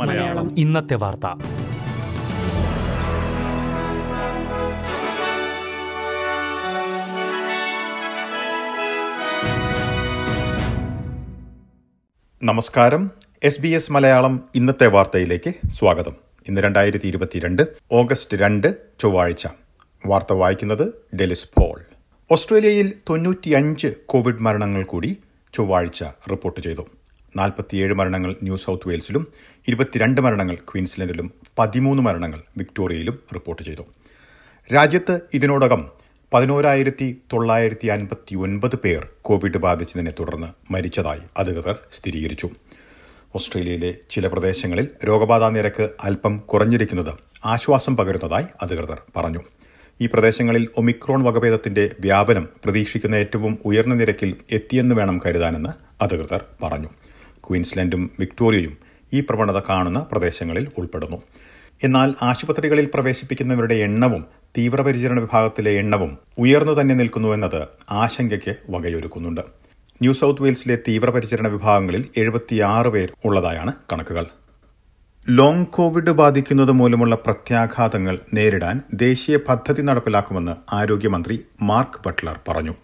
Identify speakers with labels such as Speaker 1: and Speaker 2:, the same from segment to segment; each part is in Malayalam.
Speaker 1: മലയാളം.
Speaker 2: ഇന്നത്തെ വാർത്ത.
Speaker 3: നമസ്കാരം. എസ് ബി എസ് മലയാളം ഇന്നത്തെ വാർത്തയിലേക്ക് സ്വാഗതം. ഇന്ന് രണ്ടായിരത്തി ഇരുപത്തിരണ്ട് ഓഗസ്റ്റ് രണ്ട് ചൊവ്വാഴ്ച. വാർത്ത വായിക്കുന്നത് ഡെലിസ് പോൾ. ഓസ്ട്രേലിയയിൽ തൊണ്ണൂറ്റിയഞ്ച് കോവിഡ് മരണങ്ങൾ കൂടി ചൊവ്വാഴ്ച റിപ്പോർട്ട് ചെയ്തു. നാൽപ്പത്തിയേഴ് മരണങ്ങൾ ന്യൂ സൗത്ത് വെയിൽസിലും ഇരുപത്തിരണ്ട് മരണങ്ങൾ ക്വീൻസ്ലൻഡിലും പതിമൂന്ന് മരണങ്ങൾ വിക്ടോറിയയിലും റിപ്പോർട്ട് ചെയ്തു. രാജ്യത്ത് ഇതിനോടകം പതിനോരായിരത്തി തൊള്ളായിരത്തി അൻപത്തി ഒൻപത് പേർ കോവിഡ് ബാധിച്ചതിനെ തുടർന്ന് മരിച്ചതായി അധികൃതർ സ്ഥിരീകരിച്ചു. ഓസ്ട്രേലിയയിലെ ചില പ്രദേശങ്ങളിൽ രോഗബാധാ നിരക്ക് അല്പം കുറഞ്ഞിരിക്കുന്നത് ആശ്വാസം പകരുന്നതായി അധികൃതർ പറഞ്ഞു. ഈ പ്രദേശങ്ങളിൽ ഒമിക്രോൺ വകഭേദത്തിന്റെ വ്യാപനം പ്രതീക്ഷിക്കുന്ന ഏറ്റവും ഉയർന്ന നിരക്കിൽ എത്തിയെന്ന് വേണം കരുതാനെന്ന് അധികൃതർ പറഞ്ഞു. ക്വീൻസ്ലൻഡും വിക്ടോറിയയും ഈ പ്രവണത കാണുന്ന പ്രദേശങ്ങളിൽ ഉൾപ്പെടുന്നു. എന്നാൽ ആശുപത്രികളിൽ പ്രവേശിപ്പിക്കുന്നവരുടെ എണ്ണവും തീവ്രപരിചരണ വിഭാഗത്തിലെ എണ്ണവും ഉയർന്നു തന്നെ നിൽക്കുന്നുവെന്നത് ആശങ്കയ്ക്ക് വകയൊരുക്കുന്നുണ്ട്. ന്യൂ സൗത്ത് വെയിൽസിലെ തീവ്രപരിചരണ വിഭാഗങ്ങളിൽ എഴുപത്തിയാറ് പേർ ഉള്ളതായാണ് കണക്കുകൾ. ലോങ് കോവിഡ് ബാധിക്കുന്നത് മൂലമുള്ള പ്രത്യാഘാതങ്ങൾ നേരിടാൻ ദേശീയ പദ്ധതി നടപ്പിലാക്കുമെന്ന് ആരോഗ്യമന്ത്രി മാർക്ക് ബട്ട്ലർ പറഞ്ഞു.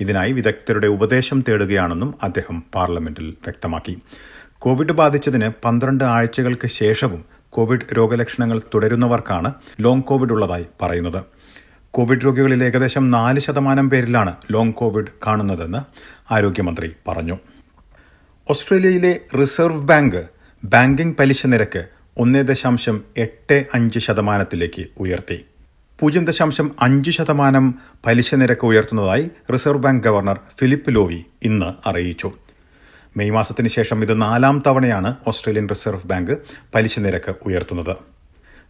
Speaker 3: ഇതിനായി വിദഗ്ധരുടെ ഉപദേശം തേടുകയാണെന്നും അദ്ദേഹം പാർലമെന്റിൽ വ്യക്തമാക്കി. കോവിഡ് ബാധിച്ചതിന് പന്ത്രണ്ട് ആഴ്ചകൾക്ക് ശേഷവും കോവിഡ് രോഗലക്ഷണങ്ങൾ തുടരുന്നവർക്കാണ് ലോങ് കോവിഡ് ഉള്ളതായി പറയുന്നത്. കോവിഡ് രോഗികളിൽ ഏകദേശം നാല് ശതമാനം പേരിലാണ് ലോങ് കോവിഡ് കാണുന്നതെന്ന് ആരോഗ്യമന്ത്രി പറഞ്ഞു. ഓസ്ട്രേലിയയിലെ റിസർവ് ബാങ്ക് ബാങ്കിംഗ് പലിശ നിരക്ക് ഒന്ന് ദശാംശം എട്ട് അഞ്ച് ശതമാനത്തിലേക്ക് ഉയർത്തി. പൂജ്യം ദശാംശം അഞ്ച് ശതമാനം പലിശ നിരക്ക് ഉയർത്തുന്നതായി Reserve Bank governor Philip Lowe ഇന്ന് അറിയിച്ചു. മെയ് മാസത്തിന് ശേഷം ഇത് നാലാം തവണയാണ് ഓസ്ട്രേലിയൻ റിസർവ് ബാങ്ക് പലിശ നിരക്ക് ഉയർത്തുന്നത്.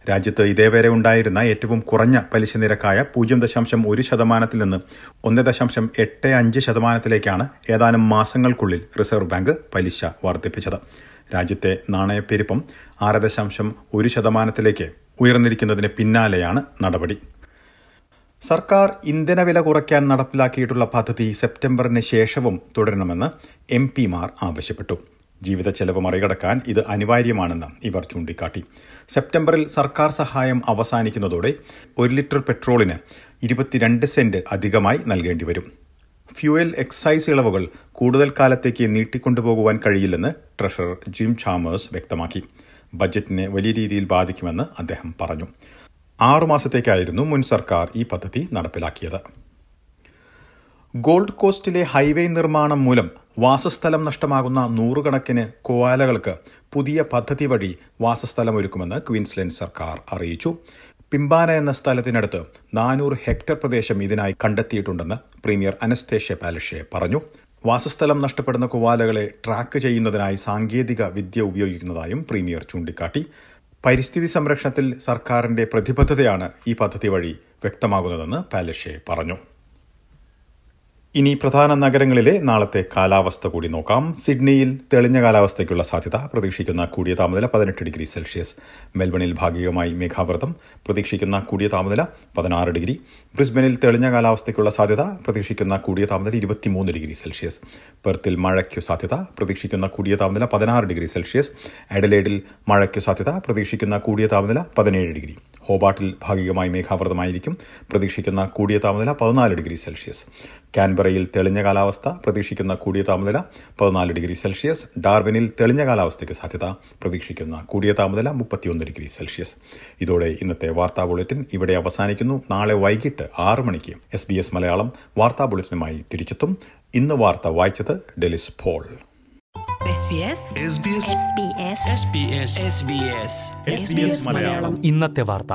Speaker 3: രാജ്യത്ത് ഇതേവരെ ഉണ്ടായിരുന്ന ഏറ്റവും കുറഞ്ഞ പലിശ നിരക്കായ പൂജ്യം ദശാംശം ഒരു ശതമാനത്തിൽ നിന്ന് ഒന്ന് ദശാംശം എട്ട് അഞ്ച് ശതമാനത്തിലേക്കാണ് ഏതാനും മാസങ്ങൾക്കുള്ളിൽ റിസർവ് ബാങ്ക് പലിശ വർദ്ധിപ്പിച്ചത്. രാജ്യത്തെ നാണയപ്പെരുപ്പം ആറ് ദശാംശം ഒരു ശതമാനത്തിലേക്ക് ഉയർന്നിരിക്കുന്നതിന് പിന്നാലെയാണ് നടപടി. സർക്കാർ ഇന്ധനവില കുറയ്ക്കാൻ നടപ്പിലാക്കിയിട്ടുള്ള പദ്ധതി സെപ്റ്റംബറിന് ശേഷവും തുടരണമെന്ന് എം പിമാർ ആവശ്യപ്പെട്ടു. ജീവിത ചെലവ് മറികടക്കാൻ ഇത് അനിവാര്യമാണെന്ന് ഇവർ ചൂണ്ടിക്കാട്ടി. സെപ്റ്റംബറിൽ സർക്കാർ സഹായം അവസാനിക്കുന്നതോടെ ഒരു ലിറ്റർ പെട്രോളിന് ഇരുപത്തിരണ്ട് സെന്റ് അധികമായി നൽകേണ്ടി വരും ഫ്യൂവൽ എക്സൈസ് ഇളവുകൾ കൂടുതൽ കാലത്തേക്ക് നീട്ടിക്കൊണ്ടുപോകുവാൻ കഴിയില്ലെന്ന് ട്രഷറർ ജിം ചാമേഴ്സ് വ്യക്തമാക്കി. ബജറ്റിനെ വലിയ രീതിയിൽ ബാധിക്കുമെന്ന് അദ്ദേഹം പറഞ്ഞു. ആറുമാസത്തേക്കായിരുന്നു മുൻ സർക്കാർ ഈ പദ്ധതി നടപ്പിലാക്കിയത്. ഗോൾഡ് കോസ്റ്റിലെ ഹൈവേ നിർമ്മാണം മൂലം വാസസ്ഥലം നഷ്ടമാകുന്ന നൂറുകണക്കിന് കോവാലകൾക്ക് പുതിയ പദ്ധതി വഴി വാസസ്ഥലം ഒരുക്കുമെന്ന് ക്വീൻസ്ലൻഡ് സർക്കാർ അറിയിച്ചു. പിംബാന എന്ന സ്ഥലത്തിനടുത്ത് നാനൂറ് ഹെക്ടർ പ്രദേശം ഇതിനായി കണ്ടെത്തിയിട്ടുണ്ടെന്ന് പ്രീമിയർ അനസ്തേഷ്യ പാലഷെ പറഞ്ഞു. വാസസ്ഥലം നഷ്ടപ്പെടുന്ന കുവാലകളെ ട്രാക്ക് ചെയ്യുന്നതിനായി സാങ്കേതിക വിദ്യ ഉപയോഗിക്കുന്നതായും പ്രീമിയർ ചൂണ്ടിക്കാട്ടി. പരിസ്ഥിതി സംരക്ഷണത്തിൽ സർക്കാരിന്റെ പ്രതിബദ്ധതയാണ് ഈ പദ്ധതി വഴി വ്യക്തമാകുന്നതെന്ന് പാലഷെ പറഞ്ഞു. ഇനി പ്രധാന നഗരങ്ങളിലെ നാളത്തെ കാലാവസ്ഥ കൂടി നോക്കാം. സിഡ്നിയിൽ തെളിഞ്ഞ കാലാവസ്ഥയ്ക്കുള്ള സാധ്യത പ്രതീക്ഷിക്കുന്ന കൂടിയ താപനില പതിനെട്ട് ഡിഗ്രി സെൽഷ്യസ്. മെൽബണിൽ ഭാഗികമായി മേഘാവൃതം പ്രതീക്ഷിക്കുന്ന കൂടിയ താപനില പതിനാറ് ഡിഗ്രി. ബ്രിസ്ബനിൽ തെളിഞ്ഞ കാലാവസ്ഥയ്ക്കുള്ള സാധ്യത പ്രതീക്ഷിക്കുന്ന കൂടിയ താപനില ഇരുപത്തിമൂന്ന് ഡിഗ്രി സെൽഷ്യസ്. പെർത്തിൽ മഴയ്ക്കു സാധ്യത പ്രതീക്ഷിക്കുന്ന കൂടിയ താപനില പതിനാറ് ഡിഗ്രി സെൽഷ്യസ്. എഡലേഡിൽ മഴയ്ക്കു സാധ്യത പ്രതീക്ഷിക്കുന്ന കൂടിയ താപനില പതിനേഴ് ഡിഗ്രി. ഹോബാട്ടിൽ ഭാഗികമായി മേഘാവൃതമായിരിക്കും. പ്രതീക്ഷിക്കുന്ന കൂടിയ താപനില പതിനാല് ഡിഗ്രി സെൽഷ്യസ്. കാൻബറയിൽ തെളിഞ്ഞ കാലാവസ്ഥ പ്രതീക്ഷിക്കുന്ന കൂടിയ താപനില പതിനാല് ഡിഗ്രി സെൽഷ്യസ് ഡാർവിനിൽ തെളിഞ്ഞ കാലാവസ്ഥയ്ക്ക് സാധ്യത പ്രതീക്ഷിക്കുന്ന കൂടിയ താപനില മുപ്പത്തിയൊന്ന് ഡിഗ്രി സെൽഷ്യസ്. ഇതോടെ ഇന്നത്തെ വാർത്താ ബുള്ളറ്റിൻ ഇവിടെ അവസാനിക്കുന്നു. നാളെ വൈകിട്ട് ആറ് മണിക്ക് എസ് ബി എസ് മലയാളം വാർത്താ ബുള്ളറ്റിനുമായി തിരിച്ചെത്തും. ഇന്ന് വാർത്ത വായിച്ചത് ഡെലിസ് പോൾ.
Speaker 2: ഇന്നത്തെ വാർത്ത.